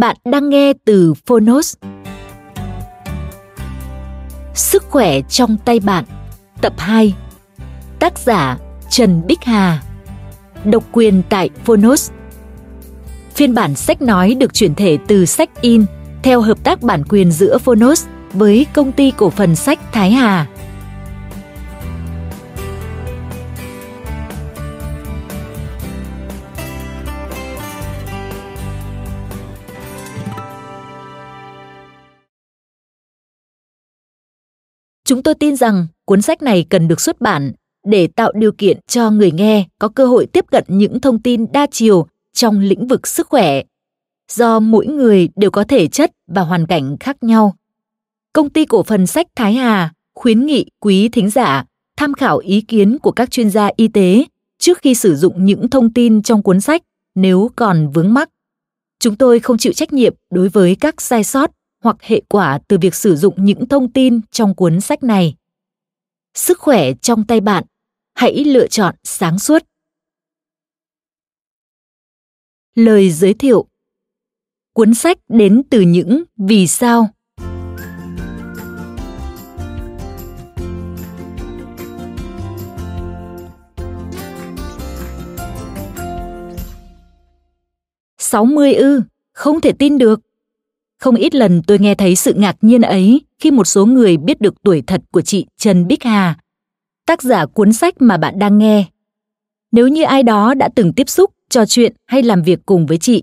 Bạn đang nghe từ Phonos. Sức khỏe trong tay bạn, tập 2. Tác giả Trần Bích Hà. Độc quyền tại Phonos. Phiên bản sách nói được chuyển thể từ sách in theo hợp tác bản quyền giữa Phonos với công ty cổ phần sách Thái Hà. Chúng tôi tin rằng cuốn sách này cần được xuất bản để tạo điều kiện cho người nghe có cơ hội tiếp cận những thông tin đa chiều trong lĩnh vực sức khỏe, do mỗi người đều có thể chất và hoàn cảnh khác nhau. Công ty cổ phần sách Thái Hà khuyến nghị quý thính giả tham khảo ý kiến của các chuyên gia y tế trước khi sử dụng những thông tin trong cuốn sách nếu còn vướng mắc. Chúng tôi không chịu trách nhiệm đối với các sai sót hoặc hệ quả từ việc sử dụng những thông tin trong cuốn sách này. Sức khỏe trong tay bạn, hãy lựa chọn sáng suốt. Lời giới thiệu Cuốn sách đến từ những vì sao Sáu mươi ư, không thể tin được. Không ít lần tôi nghe thấy sự ngạc nhiên ấy khi một số người biết được tuổi thật của chị Trần Bích Hà, tác giả cuốn sách mà bạn đang nghe. Nếu như ai đó đã từng tiếp xúc, trò chuyện hay làm việc cùng với chị,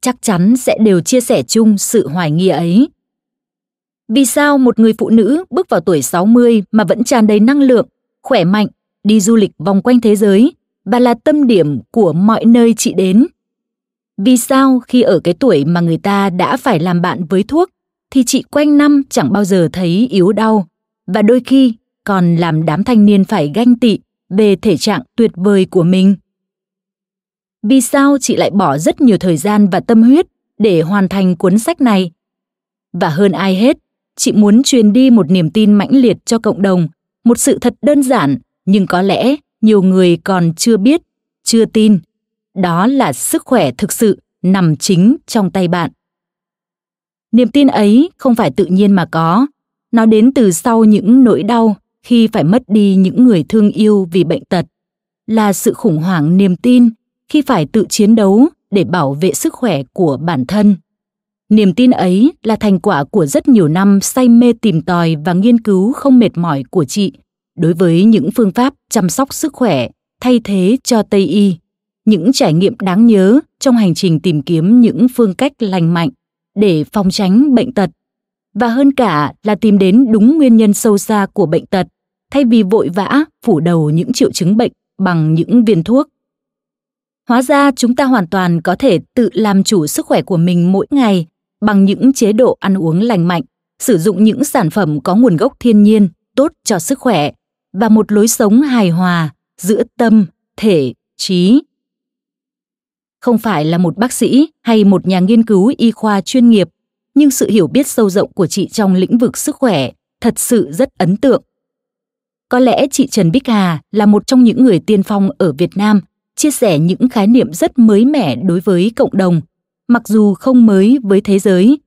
chắc chắn sẽ đều chia sẻ chung sự hoài nghi ấy. Vì sao một người phụ nữ bước vào tuổi 60 mà vẫn tràn đầy năng lượng, khỏe mạnh, đi du lịch vòng quanh thế giới và là tâm điểm của mọi nơi chị đến? Vì sao khi ở cái tuổi mà người ta đã phải làm bạn với thuốc thì chị quanh năm chẳng bao giờ thấy yếu đau và đôi khi còn làm đám thanh niên phải ganh tị về thể trạng tuyệt vời của mình. Vì sao chị lại bỏ rất nhiều thời gian và tâm huyết để hoàn thành cuốn sách này? Và hơn ai hết, chị muốn truyền đi một niềm tin mãnh liệt cho cộng đồng, một sự thật đơn giản nhưng có lẽ nhiều người còn chưa biết, chưa tin đó là sức khỏe thực sự nằm chính trong tay bạn. Niềm tin ấy không phải tự nhiên mà có. Nó đến từ sau những nỗi đau khi phải mất đi những người thương yêu vì bệnh tật. Là sự khủng hoảng niềm tin khi phải tự chiến đấu để bảo vệ sức khỏe của bản thân. Niềm tin ấy là thành quả của rất nhiều năm say mê tìm tòi và nghiên cứu không mệt mỏi của chị đối với những phương pháp chăm sóc sức khỏe thay thế cho tây y những trải nghiệm đáng nhớ trong hành trình tìm kiếm những phương cách lành mạnh để phòng tránh bệnh tật. Và hơn cả là tìm đến đúng nguyên nhân sâu xa của bệnh tật, thay vì vội vã phủ đầu những triệu chứng bệnh bằng những viên thuốc. Hóa ra chúng ta hoàn toàn có thể tự làm chủ sức khỏe của mình mỗi ngày bằng những chế độ ăn uống lành mạnh, sử dụng những sản phẩm có nguồn gốc thiên nhiên, tốt cho sức khỏe và một lối sống hài hòa giữa tâm, thể, trí không phải là một bác sĩ hay một nhà nghiên cứu y khoa chuyên nghiệp nhưng sự hiểu biết sâu rộng của chị trong lĩnh vực sức khỏe thật sự rất ấn tượng. Có lẽ chị trần bích hà là một trong những người tiên phong ở việt nam chia sẻ những khái niệm rất mới mẻ đối với cộng đồng mặc dù không mới với thế giới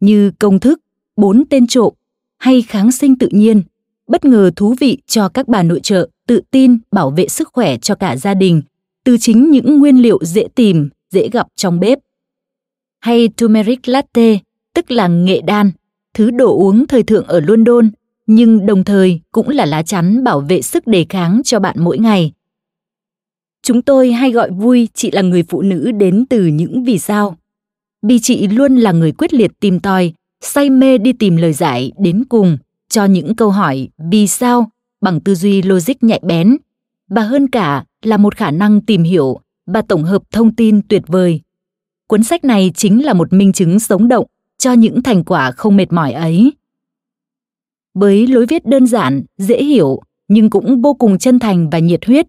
như công thức, bốn tên trộm hay kháng sinh tự nhiên, bất ngờ thú vị cho các bà nội trợ tự tin bảo vệ sức khỏe cho cả gia đình từ chính những nguyên liệu dễ tìm, dễ gặp trong bếp. Hay turmeric latte, tức là nghệ đan, thứ đồ uống thời thượng ở London, nhưng đồng thời cũng là lá chắn bảo vệ sức đề kháng cho bạn mỗi ngày. Chúng tôi hay gọi vui chị là người phụ nữ đến từ những vì sao. Vì chị luôn là người quyết liệt tìm tòi, say mê đi tìm lời giải đến cùng cho những câu hỏi vì sao bằng tư duy logic nhạy bén và hơn cả là một khả năng tìm hiểu và tổng hợp thông tin tuyệt vời. Cuốn sách này chính là một minh chứng sống động cho những thành quả không mệt mỏi ấy. Với lối viết đơn giản, dễ hiểu nhưng cũng vô cùng chân thành và nhiệt huyết,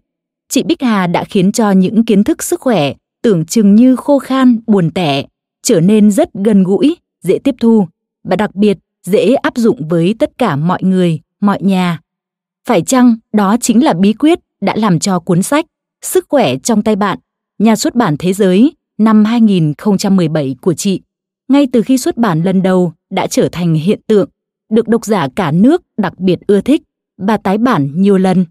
chị Bích Hà đã khiến cho những kiến thức sức khỏe tưởng chừng như khô khan, buồn tẻ trở nên rất gần gũi, dễ tiếp thu và đặc biệt dễ áp dụng với tất cả mọi người, mọi nhà. Phải chăng đó chính là bí quyết đã làm cho cuốn sách Sức khỏe trong tay bạn, nhà xuất bản thế giới năm 2017 của chị, ngay từ khi xuất bản lần đầu đã trở thành hiện tượng, được độc giả cả nước đặc biệt ưa thích và tái bản nhiều lần.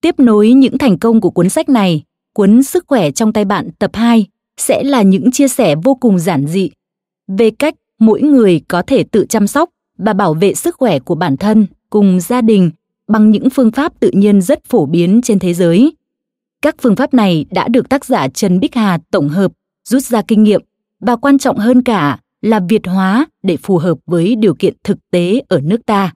Tiếp nối những thành công của cuốn sách này, cuốn Sức khỏe trong tay bạn tập 2 sẽ là những chia sẻ vô cùng giản dị về cách mỗi người có thể tự chăm sóc và bảo vệ sức khỏe của bản thân cùng gia đình bằng những phương pháp tự nhiên rất phổ biến trên thế giới. Các phương pháp này đã được tác giả Trần Bích Hà tổng hợp, rút ra kinh nghiệm và quan trọng hơn cả là Việt hóa để phù hợp với điều kiện thực tế ở nước ta.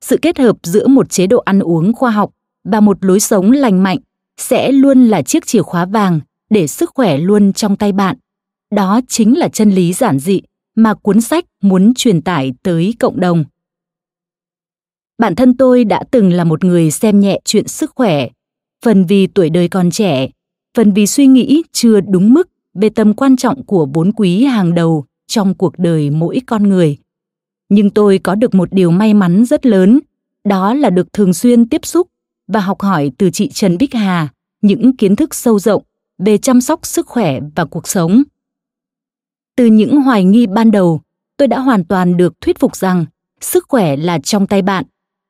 Sự kết hợp giữa một chế độ ăn uống khoa học và một lối sống lành mạnh sẽ luôn là chiếc chìa khóa vàng để sức khỏe luôn trong tay bạn. Đó chính là chân lý giản dị mà cuốn sách muốn truyền tải tới cộng đồng. Bản thân tôi đã từng là một người xem nhẹ chuyện sức khỏe, phần vì tuổi đời còn trẻ, phần vì suy nghĩ chưa đúng mức về tầm quan trọng của bốn quý hàng đầu trong cuộc đời mỗi con người. Nhưng tôi có được một điều may mắn rất lớn, đó là được thường xuyên tiếp xúc và học hỏi từ chị Trần Bích Hà những kiến thức sâu rộng về chăm sóc sức khỏe và cuộc sống. Từ những hoài nghi ban đầu, tôi đã hoàn toàn được thuyết phục rằng sức khỏe là trong tay bạn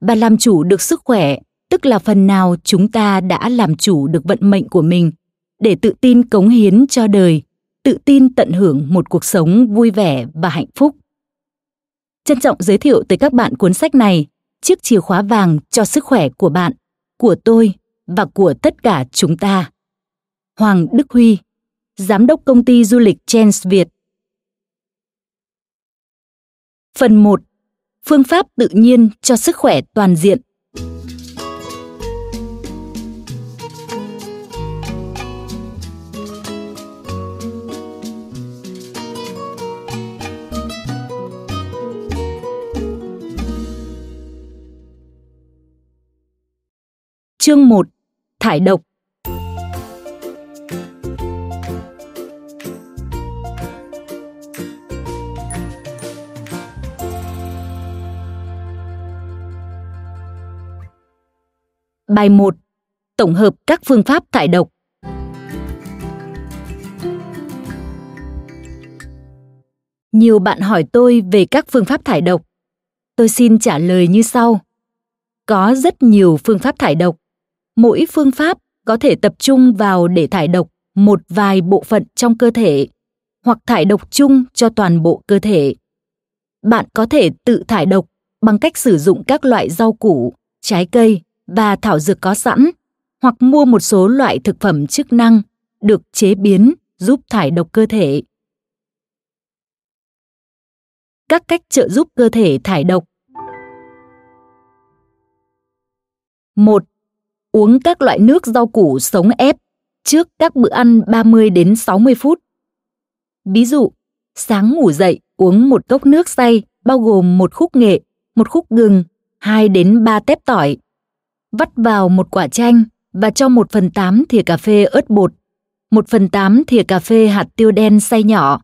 và làm chủ được sức khỏe, tức là phần nào chúng ta đã làm chủ được vận mệnh của mình. Để tự tin cống hiến cho đời, tự tin tận hưởng một cuộc sống vui vẻ và hạnh phúc. Trân trọng giới thiệu tới các bạn cuốn sách này, chiếc chìa khóa vàng cho sức khỏe của bạn, của tôi và của tất cả chúng ta. Hoàng đức huy, giám đốc công ty du lịch chance việt. Phần 1 phương pháp tự nhiên cho sức khỏe toàn diện. Chương 1. Thải độc Bài 1. Tổng hợp các phương pháp thải độc. Nhiều bạn hỏi tôi về các phương pháp thải độc. Tôi xin trả lời như sau. Có rất nhiều phương pháp thải độc. Mỗi phương pháp có thể tập trung vào để thải độc một vài bộ phận trong cơ thể hoặc thải độc chung cho toàn bộ cơ thể. Bạn có thể tự thải độc bằng cách sử dụng các loại rau củ, trái cây và thảo dược có sẵn hoặc mua một số loại thực phẩm chức năng được chế biến giúp thải độc cơ thể. Các cách trợ giúp cơ thể thải độc. 1. Uống các loại nước rau củ sống ép trước các bữa ăn 30 đến 60 phút. Ví dụ, sáng ngủ dậy uống một cốc nước xay bao gồm một khúc nghệ, một khúc gừng, 2 đến 3 tép tỏi, vắt vào một quả chanh và cho 1 phần 8 thìa cà phê ớt bột, 1 phần 8 thìa cà phê hạt tiêu đen xay nhỏ.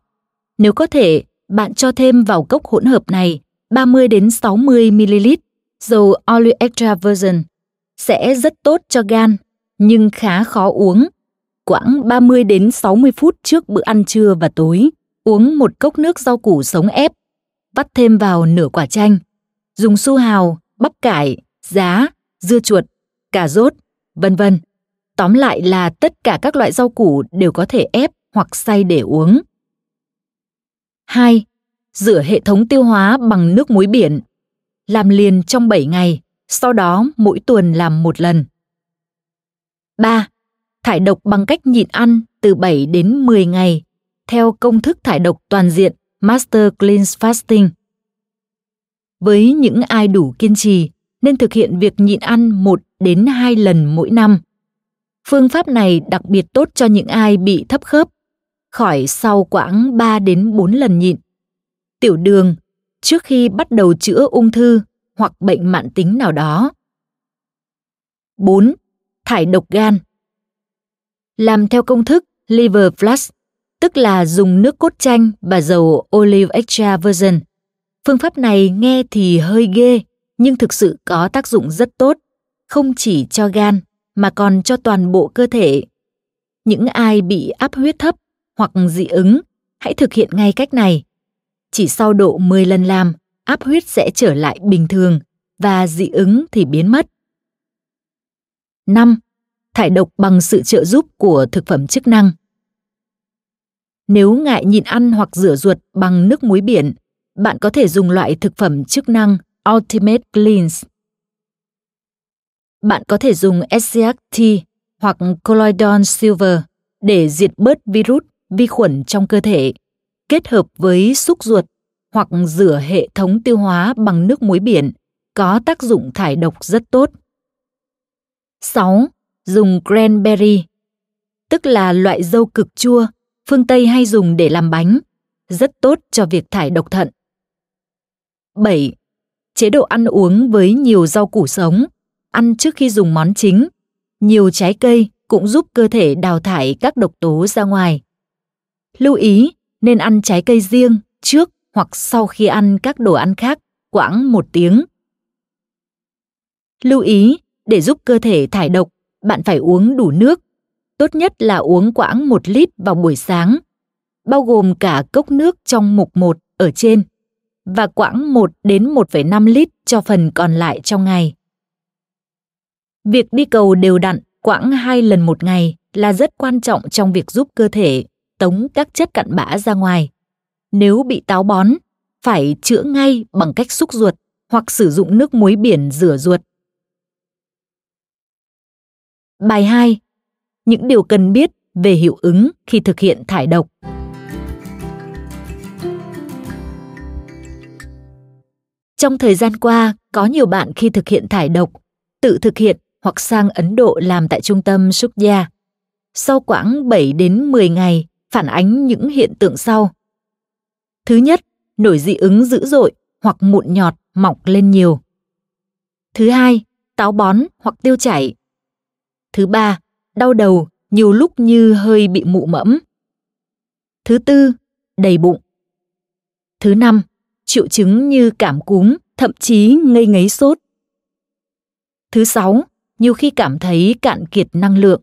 Nếu có thể, bạn cho thêm vào cốc hỗn hợp này 30 đến 60 ml dầu olive extra virgin sẽ rất tốt cho gan, nhưng khá khó uống. Quãng 30 đến 60 phút trước bữa ăn trưa và tối, uống một cốc nước rau củ sống ép, vắt thêm vào nửa quả chanh, dùng su hào, bắp cải, giá, dưa chuột, cà rốt, vân vân. Tóm lại là tất cả các loại rau củ đều có thể ép hoặc xay để uống. 2. Rửa hệ thống tiêu hóa bằng nước muối biển. Làm liền trong 7 ngày, sau đó mỗi tuần làm một lần. 3. Thải độc bằng cách nhịn ăn từ 7 đến 10 ngày theo công thức thải độc toàn diện Master Cleanse Fasting. Với những ai đủ kiên trì, nên thực hiện việc nhịn ăn 1 đến 2 lần mỗi năm. Phương pháp này đặc biệt tốt cho những ai bị thấp khớp, khỏi sau quãng 3 đến 4 lần nhịn. Tiểu đường, trước khi bắt đầu chữa ung thư hoặc bệnh mãn tính nào đó. 4. Thải độc gan Làm theo công thức Liver Flush, tức là dùng nước cốt chanh và dầu olive extra virgin. Phương pháp này nghe thì hơi ghê, nhưng thực sự có tác dụng rất tốt, không chỉ cho gan mà còn cho toàn bộ cơ thể. Những ai bị áp huyết thấp hoặc dị ứng, hãy thực hiện ngay cách này. Chỉ sau độ 10 lần làm, áp huyết sẽ trở lại bình thường và dị ứng thì biến mất. 5. Thải độc bằng sự trợ giúp của thực phẩm chức năng. Nếu ngại nhịn ăn hoặc rửa ruột bằng nước muối biển, bạn có thể dùng loại thực phẩm chức năng Ultimate Cleanse. Bạn có thể dùng SCT hoặc Colloidal Silver để diệt bớt virus, vi khuẩn trong cơ thể, kết hợp với xúc ruột hoặc rửa hệ thống tiêu hóa bằng nước muối biển có tác dụng thải độc rất tốt. 6. Dùng cranberry, tức là loại dâu cực chua, phương Tây hay dùng để làm bánh, rất tốt cho việc thải độc thận. 7. Chế độ ăn uống với nhiều rau củ sống, ăn trước khi dùng món chính, nhiều trái cây cũng giúp cơ thể đào thải các độc tố ra ngoài. Lưu ý nên ăn trái cây riêng trước hoặc sau khi ăn các đồ ăn khác quãng một tiếng. Lưu ý, để giúp cơ thể thải độc, bạn phải uống đủ nước. Tốt nhất là uống quãng 1 lít vào buổi sáng, bao gồm cả cốc nước trong mục 1 ở trên và quãng 1 đến 1,5 lít cho phần còn lại trong ngày. Việc đi cầu đều đặn quãng 2 lần một ngày là rất quan trọng trong việc giúp cơ thể tống các chất cặn bã ra ngoài. Nếu bị táo bón, phải chữa ngay bằng cách xúc ruột hoặc sử dụng nước muối biển rửa ruột. Bài 2. Những điều cần biết về hiệu ứng khi thực hiện thải độc. Trong thời gian qua, có nhiều bạn khi thực hiện thải độc, tự thực hiện hoặc sang Ấn Độ làm tại trung tâm Sukya. Sau quãng 7 đến 10 ngày, phản ánh những hiện tượng sau. Thứ nhất, nổi dị ứng dữ dội hoặc mụn nhọt mọc lên nhiều. Thứ hai, táo bón hoặc tiêu chảy. Thứ ba, đau đầu, nhiều lúc như hơi bị mụ mẫm. Thứ tư, đầy bụng. Thứ năm, triệu chứng như cảm cúm, thậm chí ngây ngấy sốt. Thứ sáu, nhiều khi cảm thấy cạn kiệt năng lượng,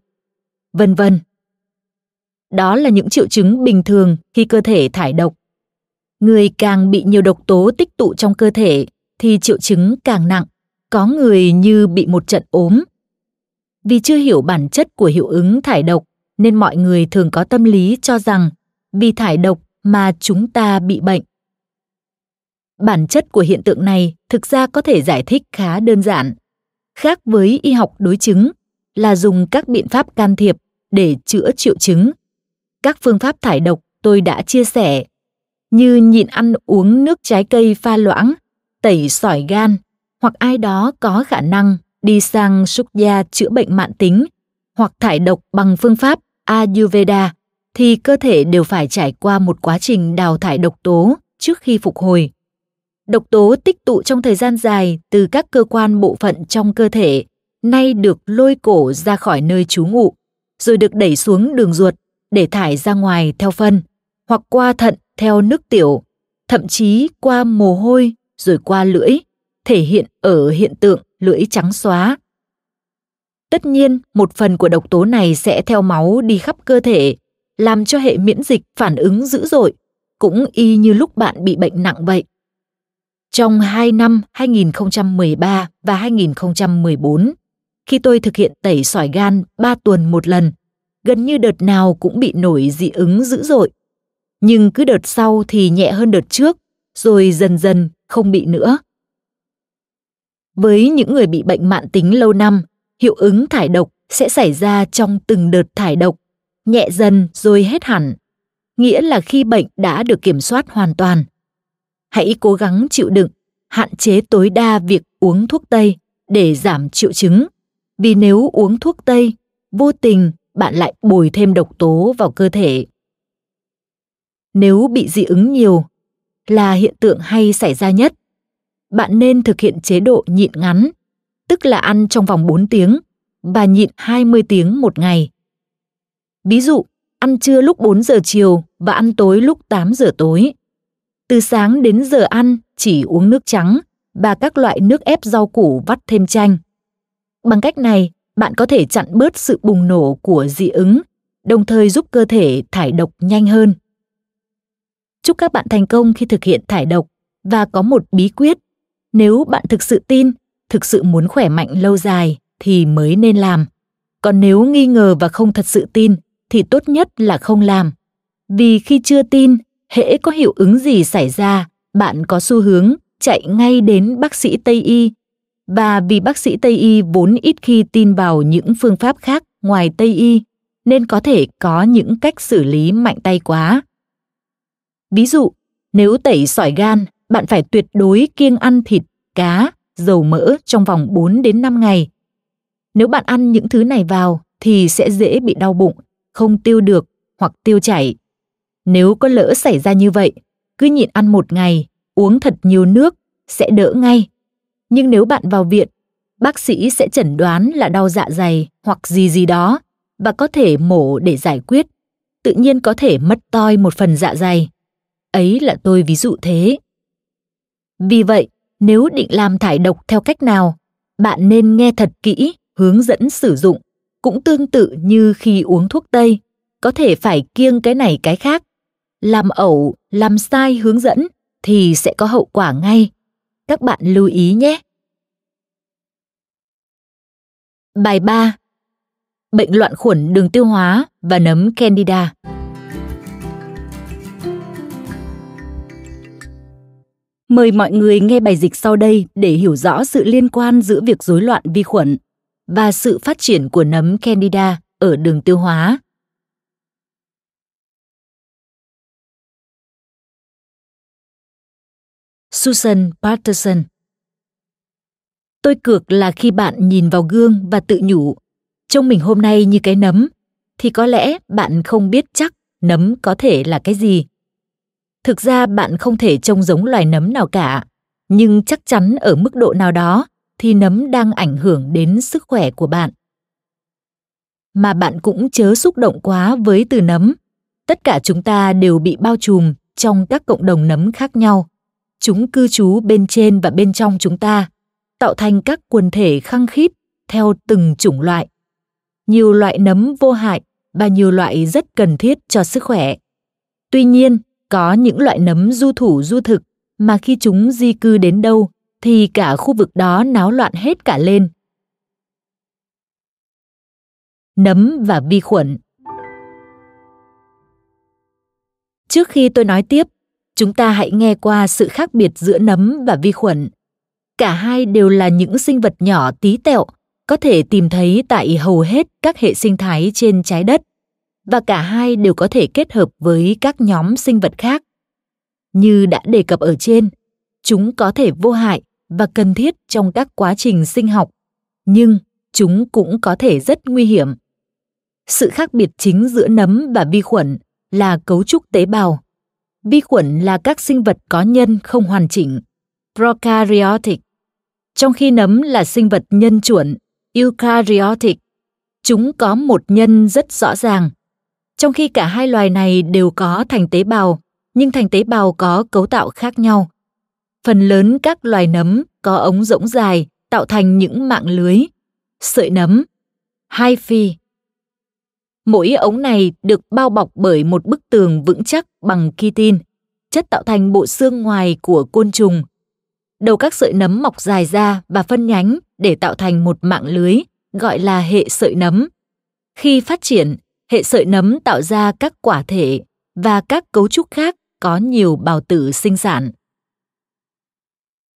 vân vân. Đó là những triệu chứng bình thường khi cơ thể thải độc. Người càng bị nhiều độc tố tích tụ trong cơ thể thì triệu chứng càng nặng, có người như bị một trận ốm. Vì chưa hiểu bản chất của hiệu ứng thải độc nên mọi người thường có tâm lý cho rằng vì thải độc mà chúng ta bị bệnh. Bản chất của hiện tượng này thực ra có thể giải thích khá đơn giản. Khác với y học đối chứng là dùng các biện pháp can thiệp để chữa triệu chứng. Các phương pháp thải độc tôi đã chia sẻ như nhịn ăn uống nước trái cây pha loãng, tẩy sỏi gan hoặc ai đó có khả năng đi sang súc gia chữa bệnh mãn tính hoặc thải độc bằng phương pháp Ayurveda thì cơ thể đều phải trải qua một quá trình đào thải độc tố trước khi phục hồi. Độc tố tích tụ trong thời gian dài từ các cơ quan bộ phận trong cơ thể nay được lôi cổ ra khỏi nơi trú ngụ, rồi được đẩy xuống đường ruột để thải ra ngoài theo phân, hoặc qua thận theo nước tiểu, thậm chí qua mồ hôi rồi qua lưỡi, thể hiện ở hiện tượng lưỡi trắng xóa. Tất nhiên, một phần của độc tố này sẽ theo máu đi khắp cơ thể, làm cho hệ miễn dịch phản ứng dữ dội, cũng y như lúc bạn bị bệnh nặng vậy. Trong 2 năm 2013 và 2014, khi tôi thực hiện tẩy sỏi gan 3 tuần một lần, gần như đợt nào cũng bị nổi dị ứng dữ dội. Nhưng cứ đợt sau thì nhẹ hơn đợt trước, rồi dần dần không bị nữa. Với những người bị bệnh mạn tính lâu năm, hiệu ứng thải độc sẽ xảy ra trong từng đợt thải độc, nhẹ dần rồi hết hẳn. Nghĩa là khi bệnh đã được kiểm soát hoàn toàn. Hãy cố gắng chịu đựng, hạn chế tối đa việc uống thuốc tây để giảm triệu chứng. Vì nếu uống thuốc tây, vô tình bạn lại bồi thêm độc tố vào cơ thể. Nếu bị dị ứng nhiều, là hiện tượng hay xảy ra nhất. Bạn nên thực hiện chế độ nhịn ngắn, tức là ăn trong vòng 4 tiếng và nhịn 20 tiếng một ngày. Ví dụ, ăn trưa lúc 4 giờ chiều và ăn tối lúc 8 giờ tối. Từ sáng đến giờ ăn chỉ uống nước trắng và các loại nước ép rau củ vắt thêm chanh. Bằng cách này, bạn có thể chặn bớt sự bùng nổ của dị ứng, đồng thời giúp cơ thể thải độc nhanh hơn. Chúc các bạn thành công khi thực hiện thải độc và có một bí quyết. Nếu bạn thực sự tin, thực sự muốn khỏe mạnh lâu dài thì mới nên làm. Còn nếu nghi ngờ và không thật sự tin thì tốt nhất là không làm. Vì khi chưa tin, hễ có hiệu ứng gì xảy ra, bạn có xu hướng chạy ngay đến bác sĩ Tây y. Và vì bác sĩ Tây y vốn ít khi tin vào những phương pháp khác ngoài Tây y, nên có thể có những cách xử lý mạnh tay quá. Ví dụ, nếu tẩy sỏi gan, bạn phải tuyệt đối kiêng ăn thịt, cá, dầu mỡ trong vòng 4 đến 5 ngày. Nếu bạn ăn những thứ này vào thì sẽ dễ bị đau bụng, không tiêu được hoặc tiêu chảy. Nếu có lỡ xảy ra như vậy, cứ nhịn ăn một ngày, uống thật nhiều nước sẽ đỡ ngay. Nhưng nếu bạn vào viện, bác sĩ sẽ chẩn đoán là đau dạ dày hoặc gì gì đó và có thể mổ để giải quyết. Tự nhiên có thể mất toi một phần dạ dày. Ấy là tôi ví dụ thế. Vì vậy, nếu định làm thải độc theo cách nào, bạn nên nghe thật kỹ hướng dẫn sử dụng, cũng tương tự như khi uống thuốc tây, có thể phải kiêng cái này cái khác. Làm ẩu, làm sai hướng dẫn thì sẽ có hậu quả ngay. Các bạn lưu ý nhé. Bài 3. Bệnh loạn khuẩn đường tiêu hóa và nấm Candida. Mời mọi người nghe bài dịch sau đây để hiểu rõ sự liên quan giữa việc rối loạn vi khuẩn và sự phát triển của nấm Candida ở đường tiêu hóa. Susan Patterson. Tôi cược là khi bạn nhìn vào gương và tự nhủ, trông mình hôm nay như cái nấm, thì có lẽ bạn không biết chắc nấm có thể là cái gì. Thực ra bạn không thể trông giống loài nấm nào cả nhưng chắc chắn ở mức độ nào đó thì nấm đang ảnh hưởng đến sức khỏe của bạn. Mà bạn cũng chớ xúc động quá với từ nấm. Tất cả chúng ta đều bị bao trùm trong các cộng đồng nấm khác nhau chúng cư trú bên trên và bên trong chúng ta tạo thành các quần thể khăng khít theo từng chủng loại. Nhiều loại nấm vô hại và nhiều loại rất cần thiết cho sức khỏe. Tuy nhiên có những loại nấm du thủ du thực mà khi chúng di cư đến đâu thì cả khu vực đó náo loạn hết cả lên. Nấm và vi khuẩn. Trước khi tôi nói tiếp, chúng ta hãy nghe qua sự khác biệt giữa nấm và vi khuẩn. Cả hai đều là những sinh vật nhỏ tí tẹo, có thể tìm thấy tại hầu hết các hệ sinh thái trên trái đất và cả hai đều có thể kết hợp với các nhóm sinh vật khác. Như đã đề cập ở trên, chúng có thể vô hại và cần thiết trong các quá trình sinh học, nhưng chúng cũng có thể rất nguy hiểm. Sự khác biệt chính giữa nấm và vi khuẩn là cấu trúc tế bào. Vi khuẩn là các sinh vật có nhân không hoàn chỉnh, prokaryotic, trong khi nấm là sinh vật nhân chuẩn, eukaryotic. Chúng có một nhân rất rõ ràng, trong khi cả hai loài này đều có thành tế bào, nhưng thành tế bào có cấu tạo khác nhau. Phần lớn các loài nấm có ống rỗng dài tạo thành những mạng lưới, sợi nấm, hyphae. Mỗi ống này được bao bọc bởi một bức tường vững chắc bằng kitin, chất tạo thành bộ xương ngoài của côn trùng. Đầu các sợi nấm mọc dài ra và phân nhánh để tạo thành một mạng lưới gọi là hệ sợi nấm. Khi phát triển, hệ sợi nấm tạo ra các quả thể và các cấu trúc khác có nhiều bào tử sinh sản.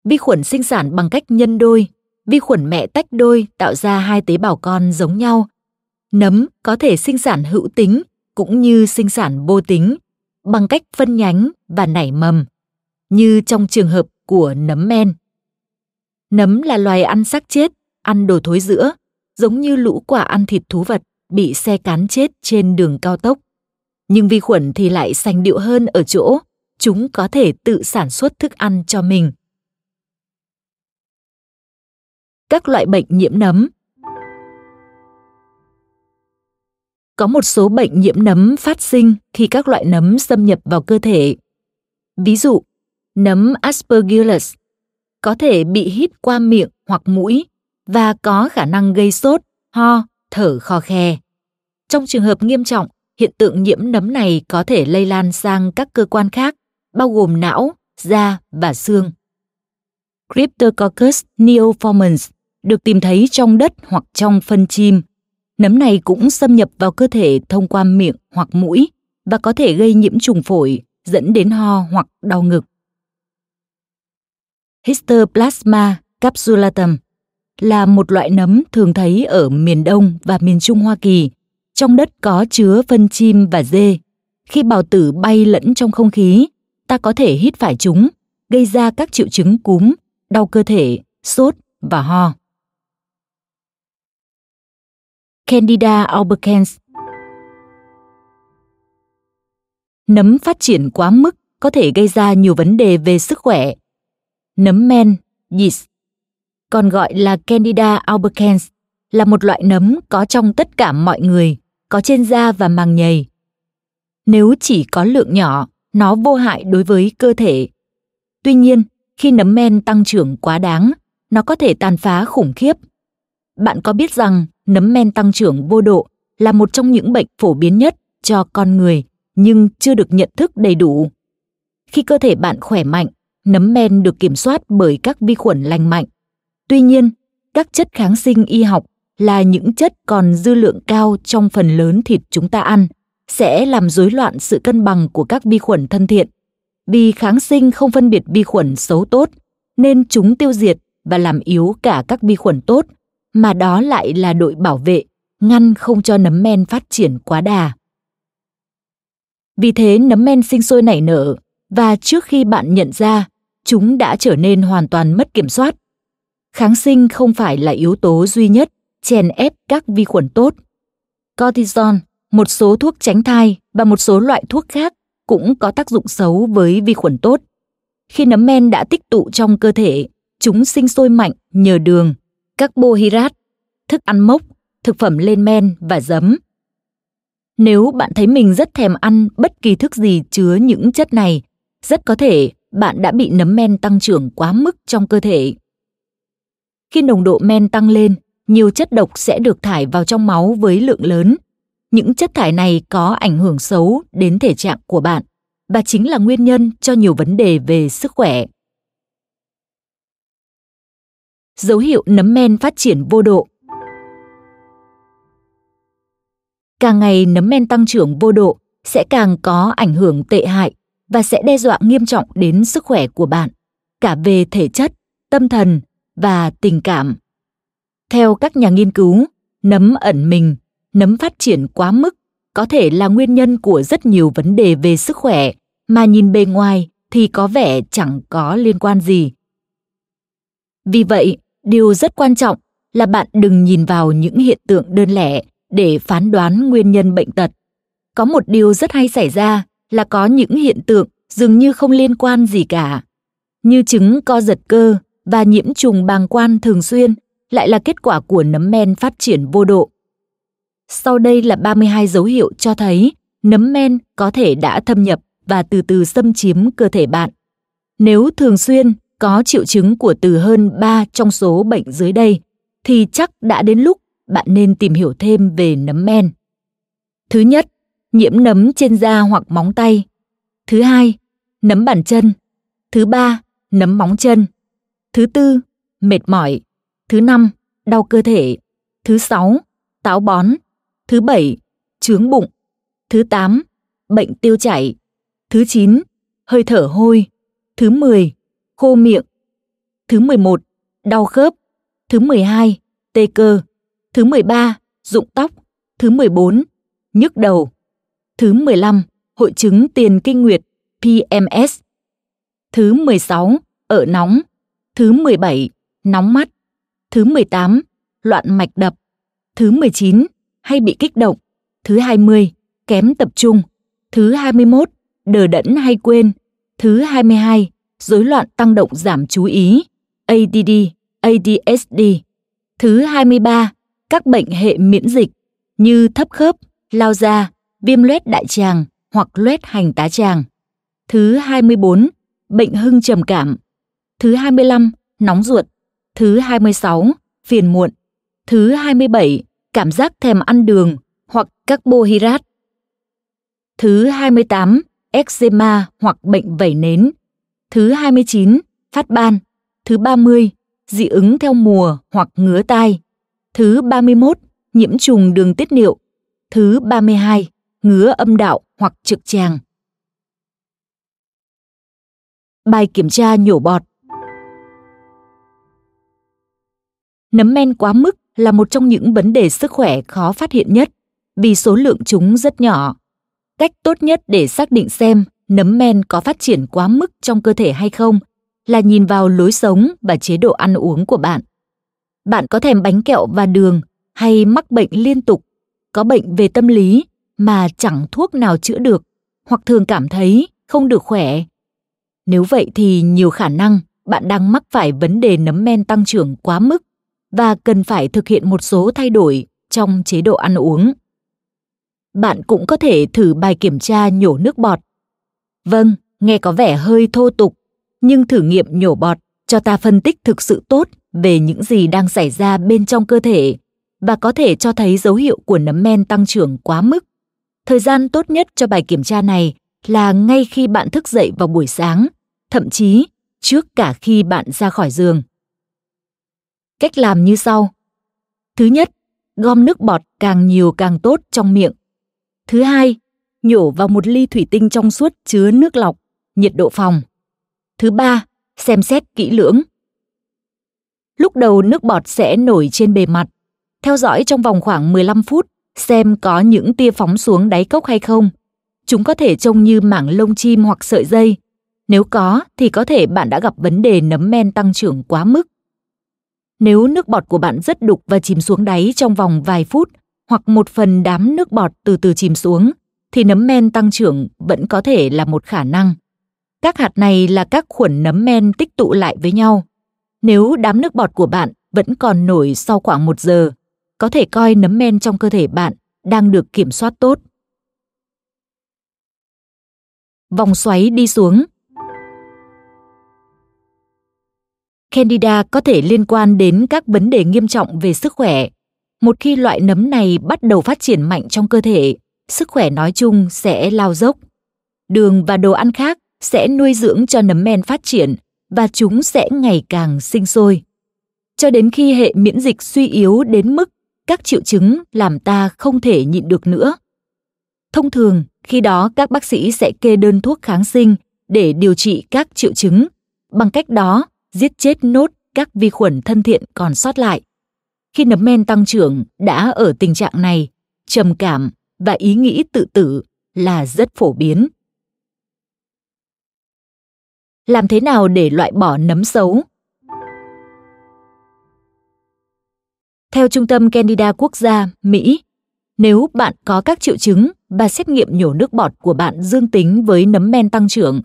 Vi khuẩn sinh sản bằng cách nhân đôi, vi khuẩn mẹ tách đôi tạo ra hai tế bào con giống nhau. Nấm có thể sinh sản hữu tính cũng như sinh sản vô tính bằng cách phân nhánh và nảy mầm, như trong trường hợp của nấm men. Nấm là loài ăn xác chết, ăn đồ thối giữa, giống như lũ quả ăn thịt thú vật bị xe cán chết trên đường cao tốc. Nhưng vi khuẩn thì lại sành điệu hơn ở chỗ, chúng có thể tự sản xuất thức ăn cho mình. Các loại bệnh nhiễm nấm Có một số bệnh nhiễm nấm phát sinh khi các loại nấm xâm nhập vào cơ thể. Ví dụ, nấm Aspergillus có thể bị hít qua miệng hoặc mũi và có khả năng gây sốt, ho, thở khò khè. Trong trường hợp nghiêm trọng, hiện tượng nhiễm nấm này có thể lây lan sang các cơ quan khác, bao gồm não, da và xương. Cryptococcus neoformans được tìm thấy trong đất hoặc trong phân chim. Nấm này cũng xâm nhập vào cơ thể thông qua miệng hoặc mũi và có thể gây nhiễm trùng phổi, dẫn đến ho hoặc đau ngực. Histoplasma capsulatum là một loại nấm thường thấy ở miền Đông và miền Trung Hoa Kỳ. Trong đất có chứa phân chim và dê. Khi bào tử bay lẫn trong không khí, ta có thể hít phải chúng, gây ra các triệu chứng cúm, đau cơ thể, sốt và ho. Candida albicans Nấm phát triển quá mức có thể gây ra nhiều vấn đề về sức khỏe. Nấm men, yeast, còn gọi là Candida albicans, là một loại nấm có trong tất cả mọi người, có trên da và màng nhầy. Nếu chỉ có lượng nhỏ, nó vô hại đối với cơ thể. Tuy nhiên, khi nấm men tăng trưởng quá đáng, nó có thể tàn phá khủng khiếp. Bạn có biết rằng nấm men tăng trưởng vô độ là một trong những bệnh phổ biến nhất cho con người nhưng chưa được nhận thức đầy đủ. Khi cơ thể bạn khỏe mạnh, nấm men được kiểm soát bởi các vi khuẩn lành mạnh. Tuy nhiên, các chất kháng sinh y học là những chất còn dư lượng cao trong phần lớn thịt chúng ta ăn sẽ làm rối loạn sự cân bằng của các vi khuẩn thân thiện. Vì kháng sinh không phân biệt vi khuẩn xấu tốt, nên chúng tiêu diệt và làm yếu cả các vi khuẩn tốt, mà đó lại là đội bảo vệ, ngăn không cho nấm men phát triển quá đà. Vì thế nấm men sinh sôi nảy nở và trước khi bạn nhận ra, chúng đã trở nên hoàn toàn mất kiểm soát. Kháng sinh không phải là yếu tố duy nhất chèn ép các vi khuẩn tốt. Cortisone, một số thuốc tránh thai và một số loại thuốc khác cũng có tác dụng xấu với vi khuẩn tốt. Khi nấm men đã tích tụ trong cơ thể, chúng sinh sôi mạnh nhờ đường, carbohydrate, thức ăn mốc, thực phẩm lên men và giấm. Nếu bạn thấy mình rất thèm ăn bất kỳ thức gì chứa những chất này, rất có thể bạn đã bị nấm men tăng trưởng quá mức trong cơ thể. Khi nồng độ men tăng lên, nhiều chất độc sẽ được thải vào trong máu với lượng lớn. Những chất thải này có ảnh hưởng xấu đến thể trạng của bạn và chính là nguyên nhân cho nhiều vấn đề về sức khỏe. Dấu hiệu nấm men phát triển vô độ Càng ngày nấm men tăng trưởng vô độ sẽ càng có ảnh hưởng tệ hại và sẽ đe dọa nghiêm trọng đến sức khỏe của bạn, cả về thể chất, tâm thần và tình cảm. Theo các nhà nghiên cứu, nấm ẩn mình, nấm phát triển quá mức có thể là nguyên nhân của rất nhiều vấn đề về sức khỏe mà nhìn bề ngoài thì có vẻ chẳng có liên quan gì. Vì vậy, điều rất quan trọng là bạn đừng nhìn vào những hiện tượng đơn lẻ để phán đoán nguyên nhân bệnh tật. Có một điều rất hay xảy ra là có những hiện tượng dường như không liên quan gì cả, như chứng co giật cơ và nhiễm trùng bàng quan thường xuyên lại là kết quả của nấm men phát triển vô độ. Sau đây là 32 dấu hiệu cho thấy nấm men có thể đã thâm nhập và từ từ xâm chiếm cơ thể bạn. Nếu thường xuyên có triệu chứng của từ hơn 3 trong số bệnh dưới đây, thì chắc đã đến lúc bạn nên tìm hiểu thêm về nấm men. Thứ nhất, nhiễm nấm trên da hoặc móng tay. Thứ hai, nấm bàn chân. Thứ ba, nấm móng chân. Thứ tư, mệt mỏi. Thứ năm, đau cơ thể. Thứ sáu, táo bón. Thứ bảy, chướng bụng. Thứ tám, bệnh tiêu chảy. Thứ chín, hơi thở hôi. Thứ mười, khô miệng. Thứ mười một, đau khớp. Thứ mười hai, tê cơ. Thứ mười ba, rụng tóc. Thứ mười bốn, nhức đầu. Thứ mười lăm, hội chứng tiền kinh nguyệt PMS. Thứ 16, ở nóng. Thứ 17, nóng mắt. Thứ 18, loạn mạch đập. Thứ 19, hay bị kích động. Thứ 20, kém tập trung. Thứ 21, đờ đẫn hay quên. Thứ 22, rối loạn tăng động giảm chú ý. ADD, ADSD. Thứ 23, các bệnh hệ miễn dịch như thấp khớp, lao da, viêm loét đại tràng hoặc loét hành tá tràng. Thứ 24, bệnh hưng trầm cảm. Thứ 25, nóng ruột. Thứ 26, phiền muộn. Thứ 27, cảm giác thèm ăn đường hoặc carbohydrate. Thứ 28, eczema hoặc bệnh vẩy nến. Thứ 29, phát ban. Thứ 30, dị ứng theo mùa hoặc ngứa tai. Thứ 31, nhiễm trùng đường tiết niệu. Thứ 32, ngứa âm đạo hoặc trực tràng. Bài kiểm tra nhổ bọt Nấm men quá mức là một trong những vấn đề sức khỏe khó phát hiện nhất vì số lượng chúng rất nhỏ. Cách tốt nhất để xác định xem nấm men có phát triển quá mức trong cơ thể hay không là nhìn vào lối sống và chế độ ăn uống của bạn. Bạn có thèm bánh kẹo và đường hay mắc bệnh liên tục, có bệnh về tâm lý mà chẳng thuốc nào chữa được hoặc thường cảm thấy không được khỏe nếu vậy thì nhiều khả năng bạn đang mắc phải vấn đề nấm men tăng trưởng quá mức và cần phải thực hiện một số thay đổi trong chế độ ăn uống. Bạn cũng có thể thử bài kiểm tra nhổ nước bọt. Vâng, nghe có vẻ hơi thô tục, nhưng thử nghiệm nhổ bọt cho ta phân tích thực sự tốt về những gì đang xảy ra bên trong cơ thể và có thể cho thấy dấu hiệu của nấm men tăng trưởng quá mức. Thời gian tốt nhất cho bài kiểm tra này là ngay khi bạn thức dậy vào buổi sáng, thậm chí trước cả khi bạn ra khỏi giường. Cách làm như sau. Thứ nhất, gom nước bọt càng nhiều càng tốt trong miệng. Thứ hai, nhổ vào một ly thủy tinh trong suốt chứa nước lọc, nhiệt độ phòng. Thứ ba, xem xét kỹ lưỡng. Lúc đầu nước bọt sẽ nổi trên bề mặt. Theo dõi trong vòng khoảng 15 phút xem có những tia phóng xuống đáy cốc hay không – Chúng có thể trông như mảng lông chim hoặc sợi dây. Nếu có thì có thể bạn đã gặp vấn đề nấm men tăng trưởng quá mức. Nếu nước bọt của bạn rất đục và chìm xuống đáy trong vòng vài phút hoặc một phần đám nước bọt từ từ chìm xuống thì nấm men tăng trưởng vẫn có thể là một khả năng. Các hạt này là các khuẩn nấm men tích tụ lại với nhau. Nếu đám nước bọt của bạn vẫn còn nổi sau khoảng một giờ, có thể coi nấm men trong cơ thể bạn đang được kiểm soát tốt. vòng xoáy đi xuống. Candida có thể liên quan đến các vấn đề nghiêm trọng về sức khỏe. Một khi loại nấm này bắt đầu phát triển mạnh trong cơ thể, sức khỏe nói chung sẽ lao dốc. Đường và đồ ăn khác sẽ nuôi dưỡng cho nấm men phát triển và chúng sẽ ngày càng sinh sôi. Cho đến khi hệ miễn dịch suy yếu đến mức các triệu chứng làm ta không thể nhịn được nữa. Thông thường, khi đó các bác sĩ sẽ kê đơn thuốc kháng sinh để điều trị các triệu chứng, bằng cách đó giết chết nốt các vi khuẩn thân thiện còn sót lại. Khi nấm men tăng trưởng đã ở tình trạng này, trầm cảm và ý nghĩ tự tử là rất phổ biến. Làm thế nào để loại bỏ nấm xấu? Theo Trung tâm Candida Quốc gia, Mỹ, nếu bạn có các triệu chứng và xét nghiệm nhổ nước bọt của bạn dương tính với nấm men tăng trưởng.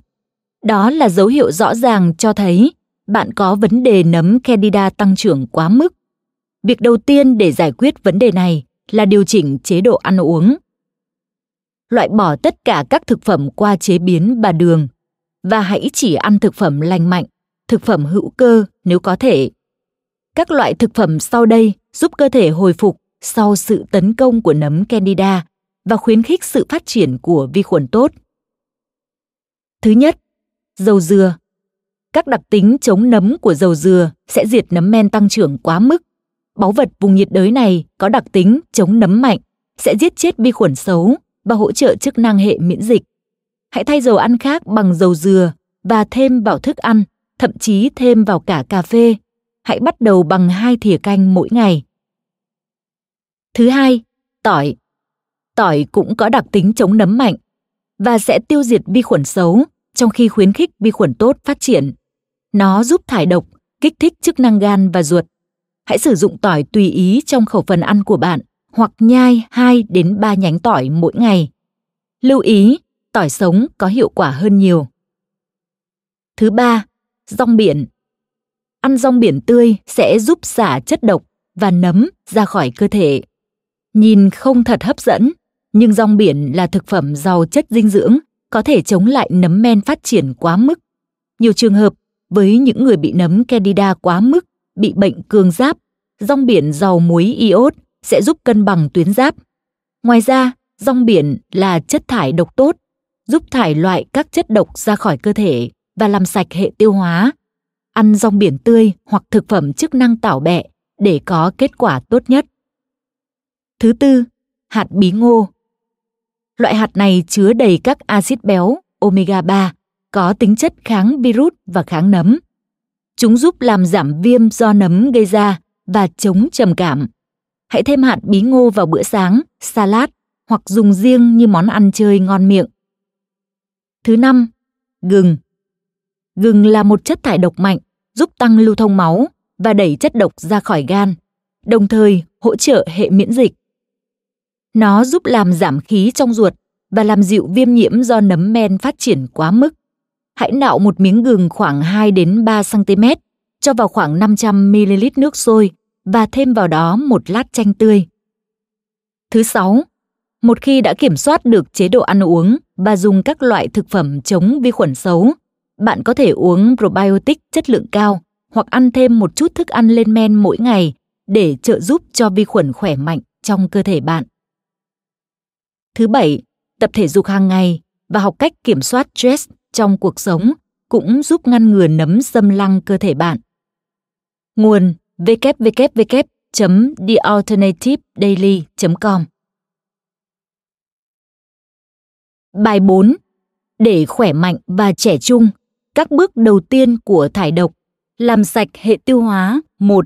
Đó là dấu hiệu rõ ràng cho thấy bạn có vấn đề nấm Candida tăng trưởng quá mức. Việc đầu tiên để giải quyết vấn đề này là điều chỉnh chế độ ăn uống. Loại bỏ tất cả các thực phẩm qua chế biến và đường và hãy chỉ ăn thực phẩm lành mạnh, thực phẩm hữu cơ nếu có thể. Các loại thực phẩm sau đây giúp cơ thể hồi phục sau sự tấn công của nấm Candida và khuyến khích sự phát triển của vi khuẩn tốt. Thứ nhất, Dầu dừa Các đặc tính chống nấm của dầu dừa sẽ diệt nấm men tăng trưởng quá mức. Báu vật vùng nhiệt đới này có đặc tính chống nấm mạnh, sẽ giết chết vi khuẩn xấu và hỗ trợ chức năng hệ miễn dịch. Hãy thay dầu ăn khác bằng dầu dừa và thêm vào thức ăn, thậm chí thêm vào cả cà phê. Hãy bắt đầu bằng hai thìa canh mỗi ngày. Thứ hai, tỏi. Tỏi cũng có đặc tính chống nấm mạnh và sẽ tiêu diệt vi khuẩn xấu trong khi khuyến khích vi khuẩn tốt phát triển. Nó giúp thải độc, kích thích chức năng gan và ruột. Hãy sử dụng tỏi tùy ý trong khẩu phần ăn của bạn hoặc nhai 2 đến 3 nhánh tỏi mỗi ngày. Lưu ý, tỏi sống có hiệu quả hơn nhiều. Thứ ba, rong biển. Ăn rong biển tươi sẽ giúp xả chất độc và nấm ra khỏi cơ thể. Nhìn không thật hấp dẫn, nhưng rong biển là thực phẩm giàu chất dinh dưỡng, có thể chống lại nấm men phát triển quá mức. Nhiều trường hợp, với những người bị nấm candida quá mức, bị bệnh cường giáp, rong biển giàu muối iốt sẽ giúp cân bằng tuyến giáp. Ngoài ra, rong biển là chất thải độc tốt, giúp thải loại các chất độc ra khỏi cơ thể và làm sạch hệ tiêu hóa. Ăn rong biển tươi hoặc thực phẩm chức năng tảo bẹ để có kết quả tốt nhất. Thứ tư, hạt bí ngô. Loại hạt này chứa đầy các axit béo omega 3 có tính chất kháng virus và kháng nấm. Chúng giúp làm giảm viêm do nấm gây ra và chống trầm cảm. Hãy thêm hạt bí ngô vào bữa sáng, salad hoặc dùng riêng như món ăn chơi ngon miệng. Thứ năm, gừng. Gừng là một chất thải độc mạnh, giúp tăng lưu thông máu và đẩy chất độc ra khỏi gan, đồng thời hỗ trợ hệ miễn dịch. Nó giúp làm giảm khí trong ruột và làm dịu viêm nhiễm do nấm men phát triển quá mức. Hãy nạo một miếng gừng khoảng 2 đến 3 cm, cho vào khoảng 500 ml nước sôi và thêm vào đó một lát chanh tươi. Thứ sáu, một khi đã kiểm soát được chế độ ăn uống và dùng các loại thực phẩm chống vi khuẩn xấu, bạn có thể uống probiotic chất lượng cao hoặc ăn thêm một chút thức ăn lên men mỗi ngày để trợ giúp cho vi khuẩn khỏe mạnh trong cơ thể bạn. Thứ bảy, tập thể dục hàng ngày và học cách kiểm soát stress trong cuộc sống cũng giúp ngăn ngừa nấm xâm lăng cơ thể bạn. Nguồn www.thealternativedaily.com Bài 4. Để khỏe mạnh và trẻ trung, các bước đầu tiên của thải độc, làm sạch hệ tiêu hóa 1.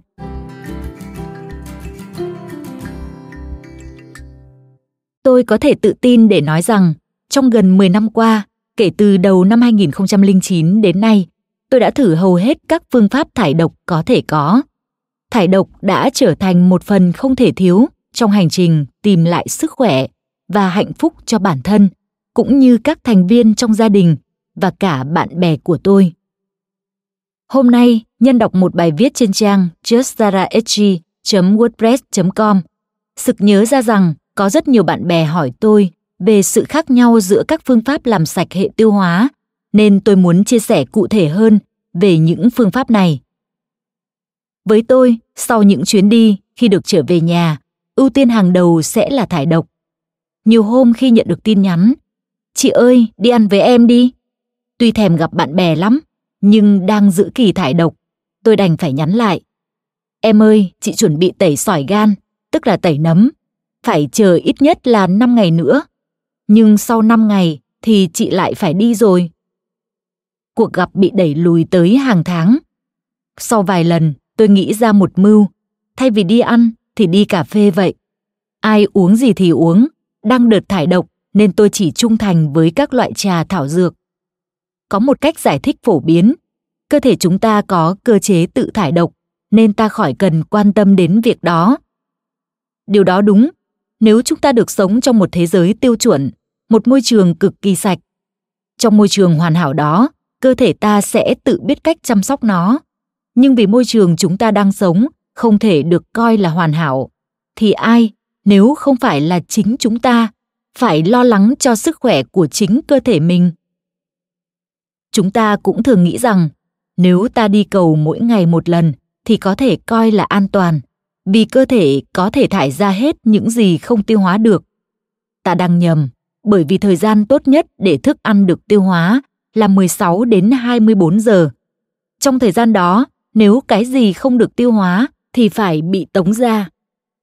Tôi có thể tự tin để nói rằng trong gần 10 năm qua, kể từ đầu năm 2009 đến nay, tôi đã thử hầu hết các phương pháp thải độc có thể có. Thải độc đã trở thành một phần không thể thiếu trong hành trình tìm lại sức khỏe và hạnh phúc cho bản thân cũng như các thành viên trong gia đình và cả bạn bè của tôi. Hôm nay, nhân đọc một bài viết trên trang justsarahg.wordpress.com, sực nhớ ra rằng có rất nhiều bạn bè hỏi tôi về sự khác nhau giữa các phương pháp làm sạch hệ tiêu hóa, nên tôi muốn chia sẻ cụ thể hơn về những phương pháp này. Với tôi, sau những chuyến đi khi được trở về nhà, ưu tiên hàng đầu sẽ là thải độc. Nhiều hôm khi nhận được tin nhắn, chị ơi, đi ăn với em đi. Tuy thèm gặp bạn bè lắm, nhưng đang giữ kỳ thải độc, tôi đành phải nhắn lại. Em ơi, chị chuẩn bị tẩy sỏi gan, tức là tẩy nấm. Phải chờ ít nhất là 5 ngày nữa. Nhưng sau 5 ngày thì chị lại phải đi rồi. Cuộc gặp bị đẩy lùi tới hàng tháng. Sau vài lần, tôi nghĩ ra một mưu. Thay vì đi ăn thì đi cà phê vậy. Ai uống gì thì uống, đang đợt thải độc nên tôi chỉ trung thành với các loại trà thảo dược. Có một cách giải thích phổ biến, cơ thể chúng ta có cơ chế tự thải độc nên ta khỏi cần quan tâm đến việc đó. Điều đó đúng, nếu chúng ta được sống trong một thế giới tiêu chuẩn, một môi trường cực kỳ sạch. Trong môi trường hoàn hảo đó, cơ thể ta sẽ tự biết cách chăm sóc nó. Nhưng vì môi trường chúng ta đang sống không thể được coi là hoàn hảo, thì ai nếu không phải là chính chúng ta phải lo lắng cho sức khỏe của chính cơ thể mình chúng ta cũng thường nghĩ rằng nếu ta đi cầu mỗi ngày một lần thì có thể coi là an toàn vì cơ thể có thể thải ra hết những gì không tiêu hóa được ta đang nhầm bởi vì thời gian tốt nhất để thức ăn được tiêu hóa là 16 đến 24 giờ. Trong thời gian đó, nếu cái gì không được tiêu hóa thì phải bị tống ra.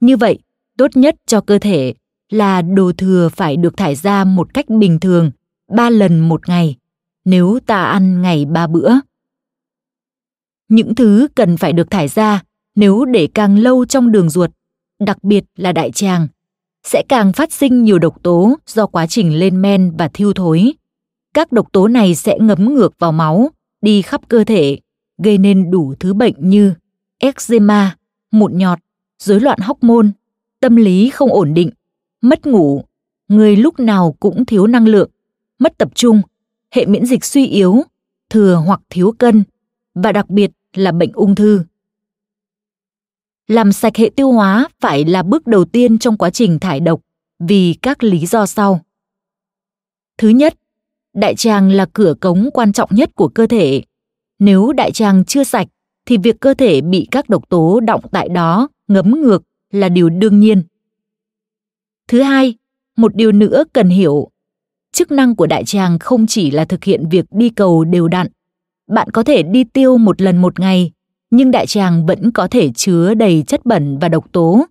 Như vậy, tốt nhất cho cơ thể là đồ thừa phải được thải ra một cách bình thường, ba lần một ngày, nếu ta ăn ngày ba bữa. Những thứ cần phải được thải ra nếu để càng lâu trong đường ruột, đặc biệt là đại tràng, sẽ càng phát sinh nhiều độc tố do quá trình lên men và thiêu thối. Các độc tố này sẽ ngấm ngược vào máu, đi khắp cơ thể, gây nên đủ thứ bệnh như eczema, mụn nhọt, rối loạn hormone, tâm lý không ổn định, mất ngủ, người lúc nào cũng thiếu năng lượng, mất tập trung, hệ miễn dịch suy yếu, thừa hoặc thiếu cân và đặc biệt là bệnh ung thư. Làm sạch hệ tiêu hóa phải là bước đầu tiên trong quá trình thải độc vì các lý do sau. Thứ nhất, đại tràng là cửa cống quan trọng nhất của cơ thể. Nếu đại tràng chưa sạch thì việc cơ thể bị các độc tố động tại đó ngấm ngược là điều đương nhiên. Thứ hai, một điều nữa cần hiểu, chức năng của đại tràng không chỉ là thực hiện việc đi cầu đều đặn. Bạn có thể đi tiêu một lần một ngày, nhưng đại tràng vẫn có thể chứa đầy chất bẩn và độc tố.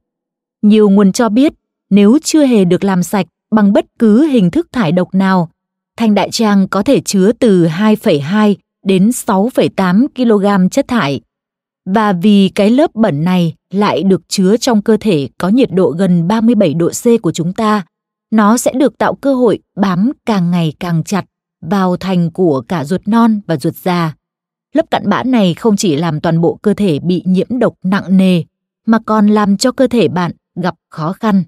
Nhiều nguồn cho biết, nếu chưa hề được làm sạch bằng bất cứ hình thức thải độc nào, thành đại tràng có thể chứa từ 2,2 đến 6,8 kg chất thải. Và vì cái lớp bẩn này lại được chứa trong cơ thể có nhiệt độ gần 37 độ C của chúng ta, nó sẽ được tạo cơ hội bám càng ngày càng chặt vào thành của cả ruột non và ruột già. Lớp cặn bã này không chỉ làm toàn bộ cơ thể bị nhiễm độc nặng nề, mà còn làm cho cơ thể bạn gặp khó khăn.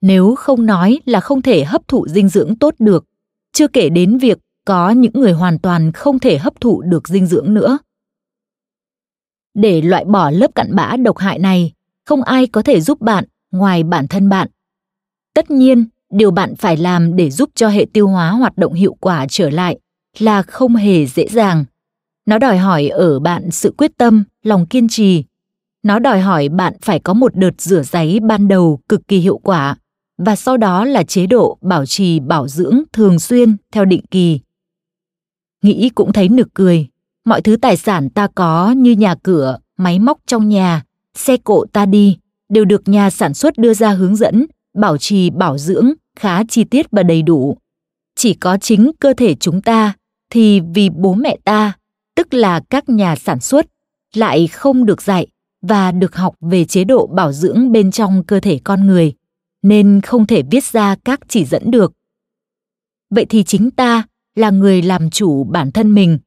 Nếu không nói là không thể hấp thụ dinh dưỡng tốt được, chưa kể đến việc có những người hoàn toàn không thể hấp thụ được dinh dưỡng nữa. Để loại bỏ lớp cặn bã độc hại này, không ai có thể giúp bạn ngoài bản thân bạn. Tất nhiên, điều bạn phải làm để giúp cho hệ tiêu hóa hoạt động hiệu quả trở lại là không hề dễ dàng. Nó đòi hỏi ở bạn sự quyết tâm, lòng kiên trì. Nó đòi hỏi bạn phải có một đợt rửa giấy ban đầu cực kỳ hiệu quả và sau đó là chế độ bảo trì bảo dưỡng thường xuyên theo định kỳ. Nghĩ cũng thấy nực cười, mọi thứ tài sản ta có như nhà cửa, máy móc trong nhà, xe cộ ta đi đều được nhà sản xuất đưa ra hướng dẫn, bảo trì bảo dưỡng khá chi tiết và đầy đủ. Chỉ có chính cơ thể chúng ta thì vì bố mẹ ta, tức là các nhà sản xuất, lại không được dạy và được học về chế độ bảo dưỡng bên trong cơ thể con người, nên không thể viết ra các chỉ dẫn được. Vậy thì chính ta là người làm chủ bản thân mình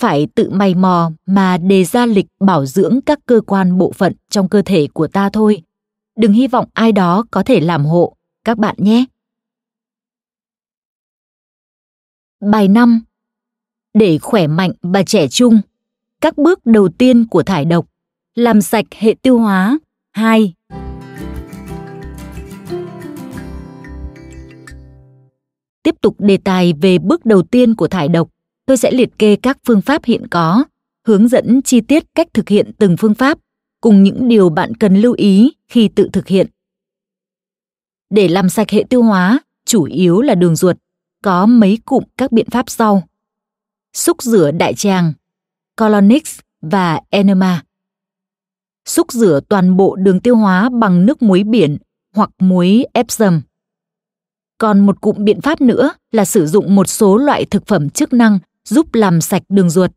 phải tự mày mò mà đề ra lịch bảo dưỡng các cơ quan bộ phận trong cơ thể của ta thôi. Đừng hy vọng ai đó có thể làm hộ các bạn nhé. Bài 5. Để khỏe mạnh và trẻ trung, các bước đầu tiên của thải độc, làm sạch hệ tiêu hóa 2. Tiếp tục đề tài về bước đầu tiên của thải độc, tôi sẽ liệt kê các phương pháp hiện có, hướng dẫn chi tiết cách thực hiện từng phương pháp, cùng những điều bạn cần lưu ý khi tự thực hiện. Để làm sạch hệ tiêu hóa, chủ yếu là đường ruột, có mấy cụm các biện pháp sau. Xúc rửa đại tràng, colonix và enema. Xúc rửa toàn bộ đường tiêu hóa bằng nước muối biển hoặc muối Epsom. Còn một cụm biện pháp nữa là sử dụng một số loại thực phẩm chức năng giúp làm sạch đường ruột.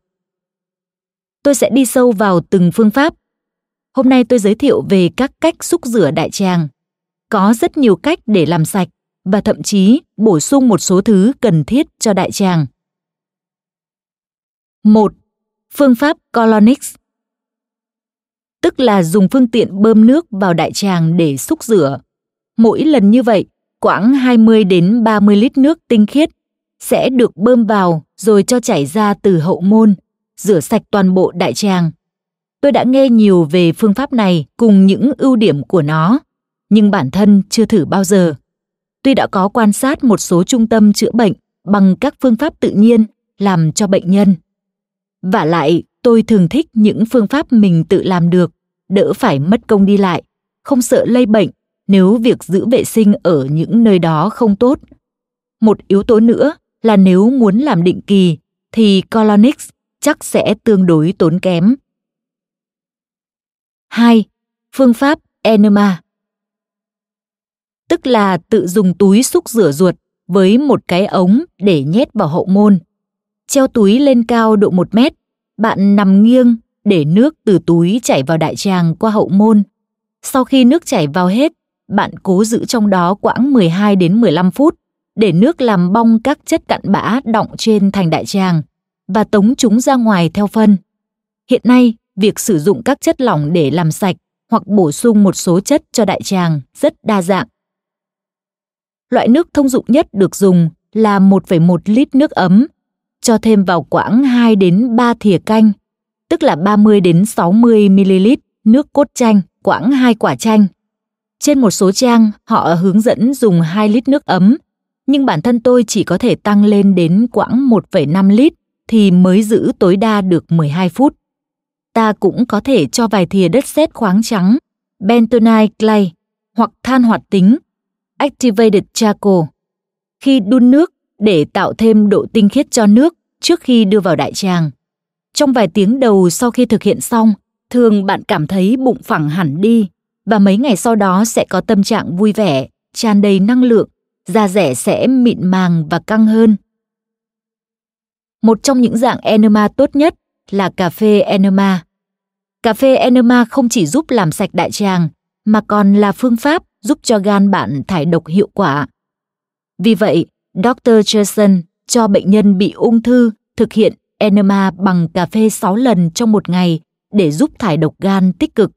Tôi sẽ đi sâu vào từng phương pháp. Hôm nay tôi giới thiệu về các cách xúc rửa đại tràng. Có rất nhiều cách để làm sạch và thậm chí bổ sung một số thứ cần thiết cho đại tràng. 1. Phương pháp Colonix Tức là dùng phương tiện bơm nước vào đại tràng để xúc rửa. Mỗi lần như vậy, quãng 20 đến 30 lít nước tinh khiết sẽ được bơm vào rồi cho chảy ra từ hậu môn, rửa sạch toàn bộ đại tràng. Tôi đã nghe nhiều về phương pháp này cùng những ưu điểm của nó, nhưng bản thân chưa thử bao giờ. Tuy đã có quan sát một số trung tâm chữa bệnh bằng các phương pháp tự nhiên làm cho bệnh nhân. Và lại, tôi thường thích những phương pháp mình tự làm được, đỡ phải mất công đi lại, không sợ lây bệnh nếu việc giữ vệ sinh ở những nơi đó không tốt. Một yếu tố nữa là nếu muốn làm định kỳ, thì colonix chắc sẽ tương đối tốn kém. 2. Phương pháp enema Tức là tự dùng túi xúc rửa ruột với một cái ống để nhét vào hậu môn. Treo túi lên cao độ 1 mét, bạn nằm nghiêng để nước từ túi chảy vào đại tràng qua hậu môn. Sau khi nước chảy vào hết, bạn cố giữ trong đó quãng 12 đến 15 phút để nước làm bong các chất cặn bã đọng trên thành đại tràng và tống chúng ra ngoài theo phân. Hiện nay, việc sử dụng các chất lỏng để làm sạch hoặc bổ sung một số chất cho đại tràng rất đa dạng. Loại nước thông dụng nhất được dùng là 1,1 lít nước ấm, cho thêm vào quãng 2 đến 3 thìa canh, tức là 30 đến 60 ml nước cốt chanh, quãng 2 quả chanh. Trên một số trang, họ hướng dẫn dùng 2 lít nước ấm, nhưng bản thân tôi chỉ có thể tăng lên đến quãng 1,5 lít thì mới giữ tối đa được 12 phút. Ta cũng có thể cho vài thìa đất sét khoáng trắng, bentonite clay hoặc than hoạt tính, activated charcoal. Khi đun nước để tạo thêm độ tinh khiết cho nước trước khi đưa vào đại tràng. Trong vài tiếng đầu sau khi thực hiện xong, thường bạn cảm thấy bụng phẳng hẳn đi và mấy ngày sau đó sẽ có tâm trạng vui vẻ, tràn đầy năng lượng, da rẻ sẽ mịn màng và căng hơn. Một trong những dạng enema tốt nhất là cà phê enema. Cà phê enema không chỉ giúp làm sạch đại tràng mà còn là phương pháp giúp cho gan bạn thải độc hiệu quả. Vì vậy, Dr. Jason cho bệnh nhân bị ung thư thực hiện enema bằng cà phê 6 lần trong một ngày để giúp thải độc gan tích cực.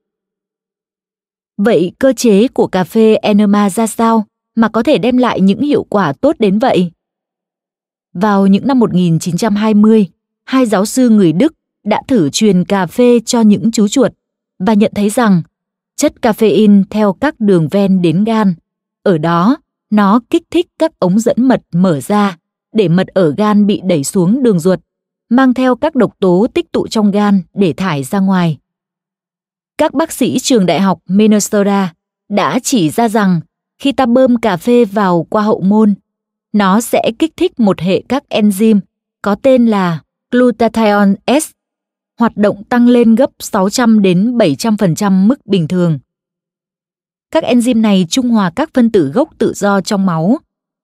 Vậy cơ chế của cà phê enema ra sao mà có thể đem lại những hiệu quả tốt đến vậy? Vào những năm 1920, hai giáo sư người Đức đã thử truyền cà phê cho những chú chuột và nhận thấy rằng chất caffeine theo các đường ven đến gan. Ở đó, nó kích thích các ống dẫn mật mở ra để mật ở gan bị đẩy xuống đường ruột, mang theo các độc tố tích tụ trong gan để thải ra ngoài. Các bác sĩ trường đại học Minnesota đã chỉ ra rằng khi ta bơm cà phê vào qua hậu môn, nó sẽ kích thích một hệ các enzyme có tên là glutathione S hoạt động tăng lên gấp 600 đến 700% mức bình thường. Các enzyme này trung hòa các phân tử gốc tự do trong máu.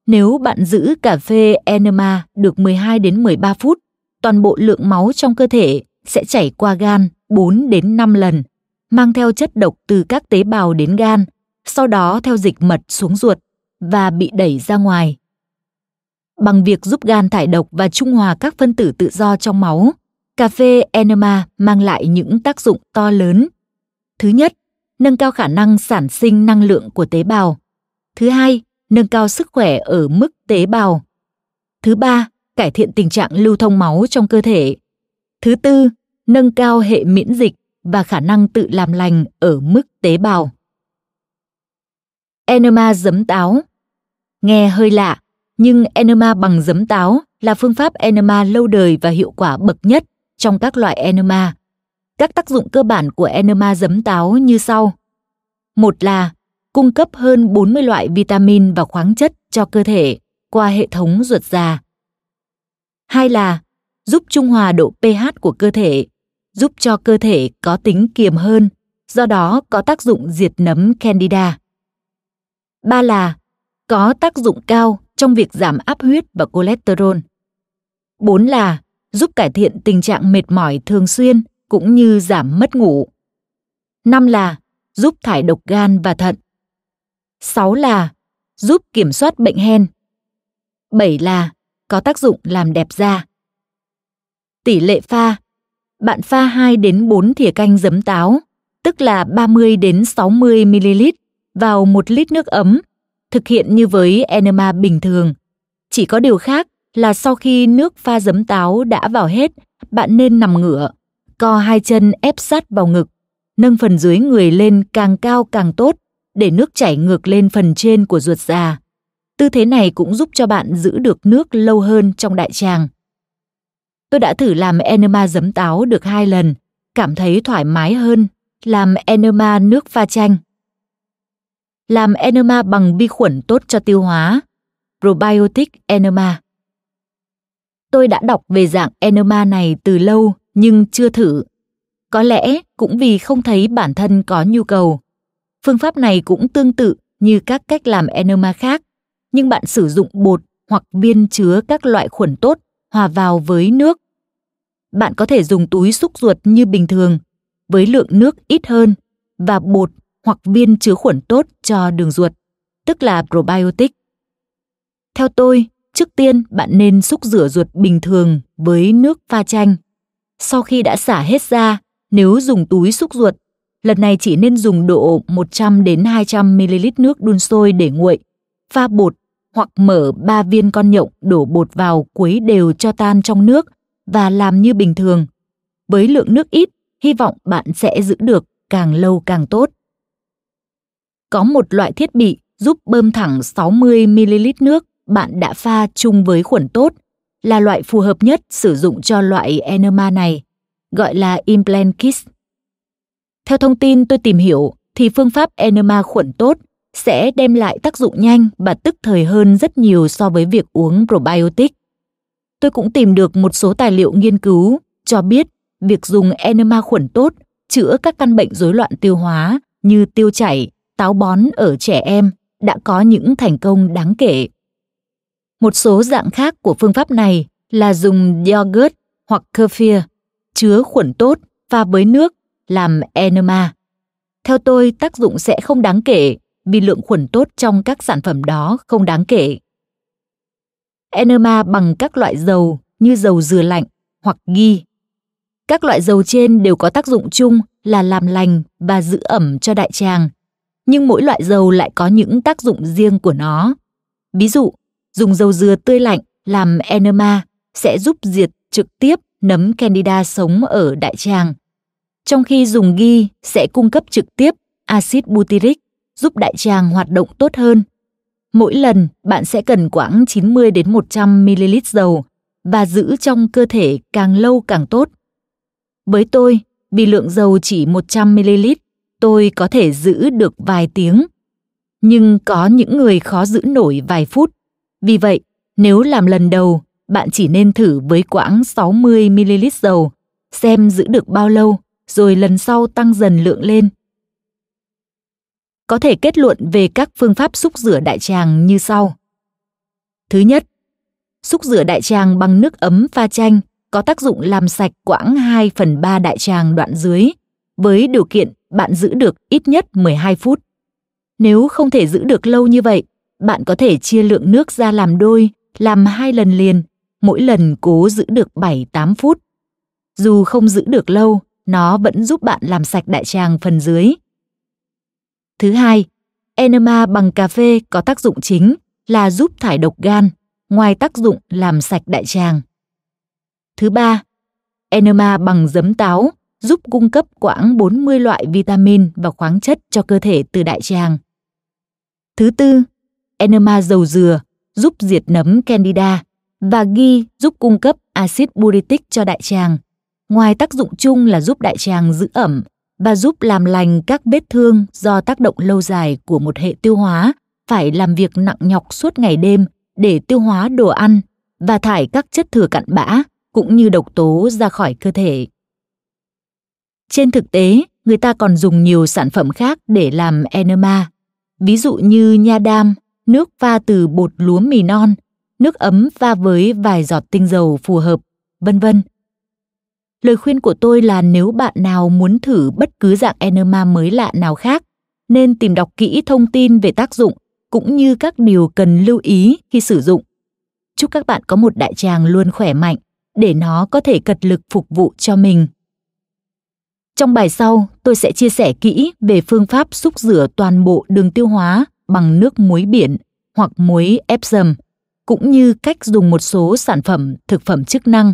Nếu bạn giữ cà phê enema được 12 đến 13 phút, toàn bộ lượng máu trong cơ thể sẽ chảy qua gan 4 đến 5 lần, mang theo chất độc từ các tế bào đến gan, sau đó theo dịch mật xuống ruột và bị đẩy ra ngoài. Bằng việc giúp gan thải độc và trung hòa các phân tử tự do trong máu, cà phê enema mang lại những tác dụng to lớn. Thứ nhất, nâng cao khả năng sản sinh năng lượng của tế bào. Thứ hai, nâng cao sức khỏe ở mức tế bào. Thứ ba, cải thiện tình trạng lưu thông máu trong cơ thể. Thứ tư, nâng cao hệ miễn dịch và khả năng tự làm lành ở mức tế bào. Enema giấm táo Nghe hơi lạ, nhưng enema bằng giấm táo là phương pháp enema lâu đời và hiệu quả bậc nhất trong các loại enema. Các tác dụng cơ bản của enema giấm táo như sau. Một là cung cấp hơn 40 loại vitamin và khoáng chất cho cơ thể qua hệ thống ruột già. Hai là giúp trung hòa độ pH của cơ thể, giúp cho cơ thể có tính kiềm hơn, do đó có tác dụng diệt nấm candida. Ba là có tác dụng cao trong việc giảm áp huyết và cholesterol. Bốn là giúp cải thiện tình trạng mệt mỏi thường xuyên cũng như giảm mất ngủ. Năm là giúp thải độc gan và thận. Sáu là giúp kiểm soát bệnh hen. Bảy là có tác dụng làm đẹp da. Tỷ lệ pha bạn pha 2 đến 4 thìa canh giấm táo, tức là 30 đến 60 ml vào 1 lít nước ấm, thực hiện như với enema bình thường. Chỉ có điều khác là sau khi nước pha giấm táo đã vào hết, bạn nên nằm ngửa, co hai chân ép sát vào ngực, nâng phần dưới người lên càng cao càng tốt để nước chảy ngược lên phần trên của ruột già. Tư thế này cũng giúp cho bạn giữ được nước lâu hơn trong đại tràng. Tôi đã thử làm enema giấm táo được hai lần, cảm thấy thoải mái hơn làm enema nước pha chanh. Làm enema bằng vi khuẩn tốt cho tiêu hóa, probiotic enema Tôi đã đọc về dạng enema này từ lâu nhưng chưa thử. Có lẽ cũng vì không thấy bản thân có nhu cầu. Phương pháp này cũng tương tự như các cách làm enema khác, nhưng bạn sử dụng bột hoặc viên chứa các loại khuẩn tốt hòa vào với nước. Bạn có thể dùng túi xúc ruột như bình thường, với lượng nước ít hơn và bột hoặc viên chứa khuẩn tốt cho đường ruột, tức là probiotic. Theo tôi, trước tiên bạn nên xúc rửa ruột bình thường với nước pha chanh. Sau khi đã xả hết ra, nếu dùng túi xúc ruột, lần này chỉ nên dùng độ 100 đến 200 ml nước đun sôi để nguội, pha bột hoặc mở 3 viên con nhộng đổ bột vào quấy đều cho tan trong nước và làm như bình thường. Với lượng nước ít, hy vọng bạn sẽ giữ được càng lâu càng tốt. Có một loại thiết bị giúp bơm thẳng 60 ml nước bạn đã pha chung với khuẩn tốt là loại phù hợp nhất sử dụng cho loại enema này, gọi là implant kit. Theo thông tin tôi tìm hiểu thì phương pháp enema khuẩn tốt sẽ đem lại tác dụng nhanh và tức thời hơn rất nhiều so với việc uống probiotic. Tôi cũng tìm được một số tài liệu nghiên cứu cho biết việc dùng enema khuẩn tốt chữa các căn bệnh rối loạn tiêu hóa như tiêu chảy, táo bón ở trẻ em đã có những thành công đáng kể. Một số dạng khác của phương pháp này là dùng yogurt hoặc kefir chứa khuẩn tốt pha với nước làm enema. Theo tôi, tác dụng sẽ không đáng kể vì lượng khuẩn tốt trong các sản phẩm đó không đáng kể. Enema bằng các loại dầu như dầu dừa lạnh hoặc ghi. Các loại dầu trên đều có tác dụng chung là làm lành và giữ ẩm cho đại tràng, nhưng mỗi loại dầu lại có những tác dụng riêng của nó. Ví dụ, dùng dầu dừa tươi lạnh làm enema sẽ giúp diệt trực tiếp nấm candida sống ở đại tràng. Trong khi dùng ghi sẽ cung cấp trực tiếp axit butyric giúp đại tràng hoạt động tốt hơn. Mỗi lần bạn sẽ cần khoảng 90 đến 100 ml dầu và giữ trong cơ thể càng lâu càng tốt. Với tôi, vì lượng dầu chỉ 100 ml, tôi có thể giữ được vài tiếng. Nhưng có những người khó giữ nổi vài phút. Vì vậy, nếu làm lần đầu, bạn chỉ nên thử với quãng 60 ml dầu, xem giữ được bao lâu, rồi lần sau tăng dần lượng lên có thể kết luận về các phương pháp xúc rửa đại tràng như sau. Thứ nhất, xúc rửa đại tràng bằng nước ấm pha chanh có tác dụng làm sạch quãng 2 phần 3 đại tràng đoạn dưới, với điều kiện bạn giữ được ít nhất 12 phút. Nếu không thể giữ được lâu như vậy, bạn có thể chia lượng nước ra làm đôi, làm hai lần liền, mỗi lần cố giữ được 7-8 phút. Dù không giữ được lâu, nó vẫn giúp bạn làm sạch đại tràng phần dưới. Thứ hai, enema bằng cà phê có tác dụng chính là giúp thải độc gan, ngoài tác dụng làm sạch đại tràng. Thứ ba, enema bằng giấm táo giúp cung cấp khoảng 40 loại vitamin và khoáng chất cho cơ thể từ đại tràng. Thứ tư, enema dầu dừa giúp diệt nấm candida và ghi giúp cung cấp axit buritic cho đại tràng. Ngoài tác dụng chung là giúp đại tràng giữ ẩm và giúp làm lành các vết thương do tác động lâu dài của một hệ tiêu hóa phải làm việc nặng nhọc suốt ngày đêm để tiêu hóa đồ ăn và thải các chất thừa cặn bã cũng như độc tố ra khỏi cơ thể. Trên thực tế, người ta còn dùng nhiều sản phẩm khác để làm enema, ví dụ như nha đam, nước pha từ bột lúa mì non, nước ấm pha với vài giọt tinh dầu phù hợp, vân vân Lời khuyên của tôi là nếu bạn nào muốn thử bất cứ dạng enema mới lạ nào khác, nên tìm đọc kỹ thông tin về tác dụng cũng như các điều cần lưu ý khi sử dụng. Chúc các bạn có một đại tràng luôn khỏe mạnh để nó có thể cật lực phục vụ cho mình. Trong bài sau, tôi sẽ chia sẻ kỹ về phương pháp xúc rửa toàn bộ đường tiêu hóa bằng nước muối biển hoặc muối Epsom, cũng như cách dùng một số sản phẩm thực phẩm chức năng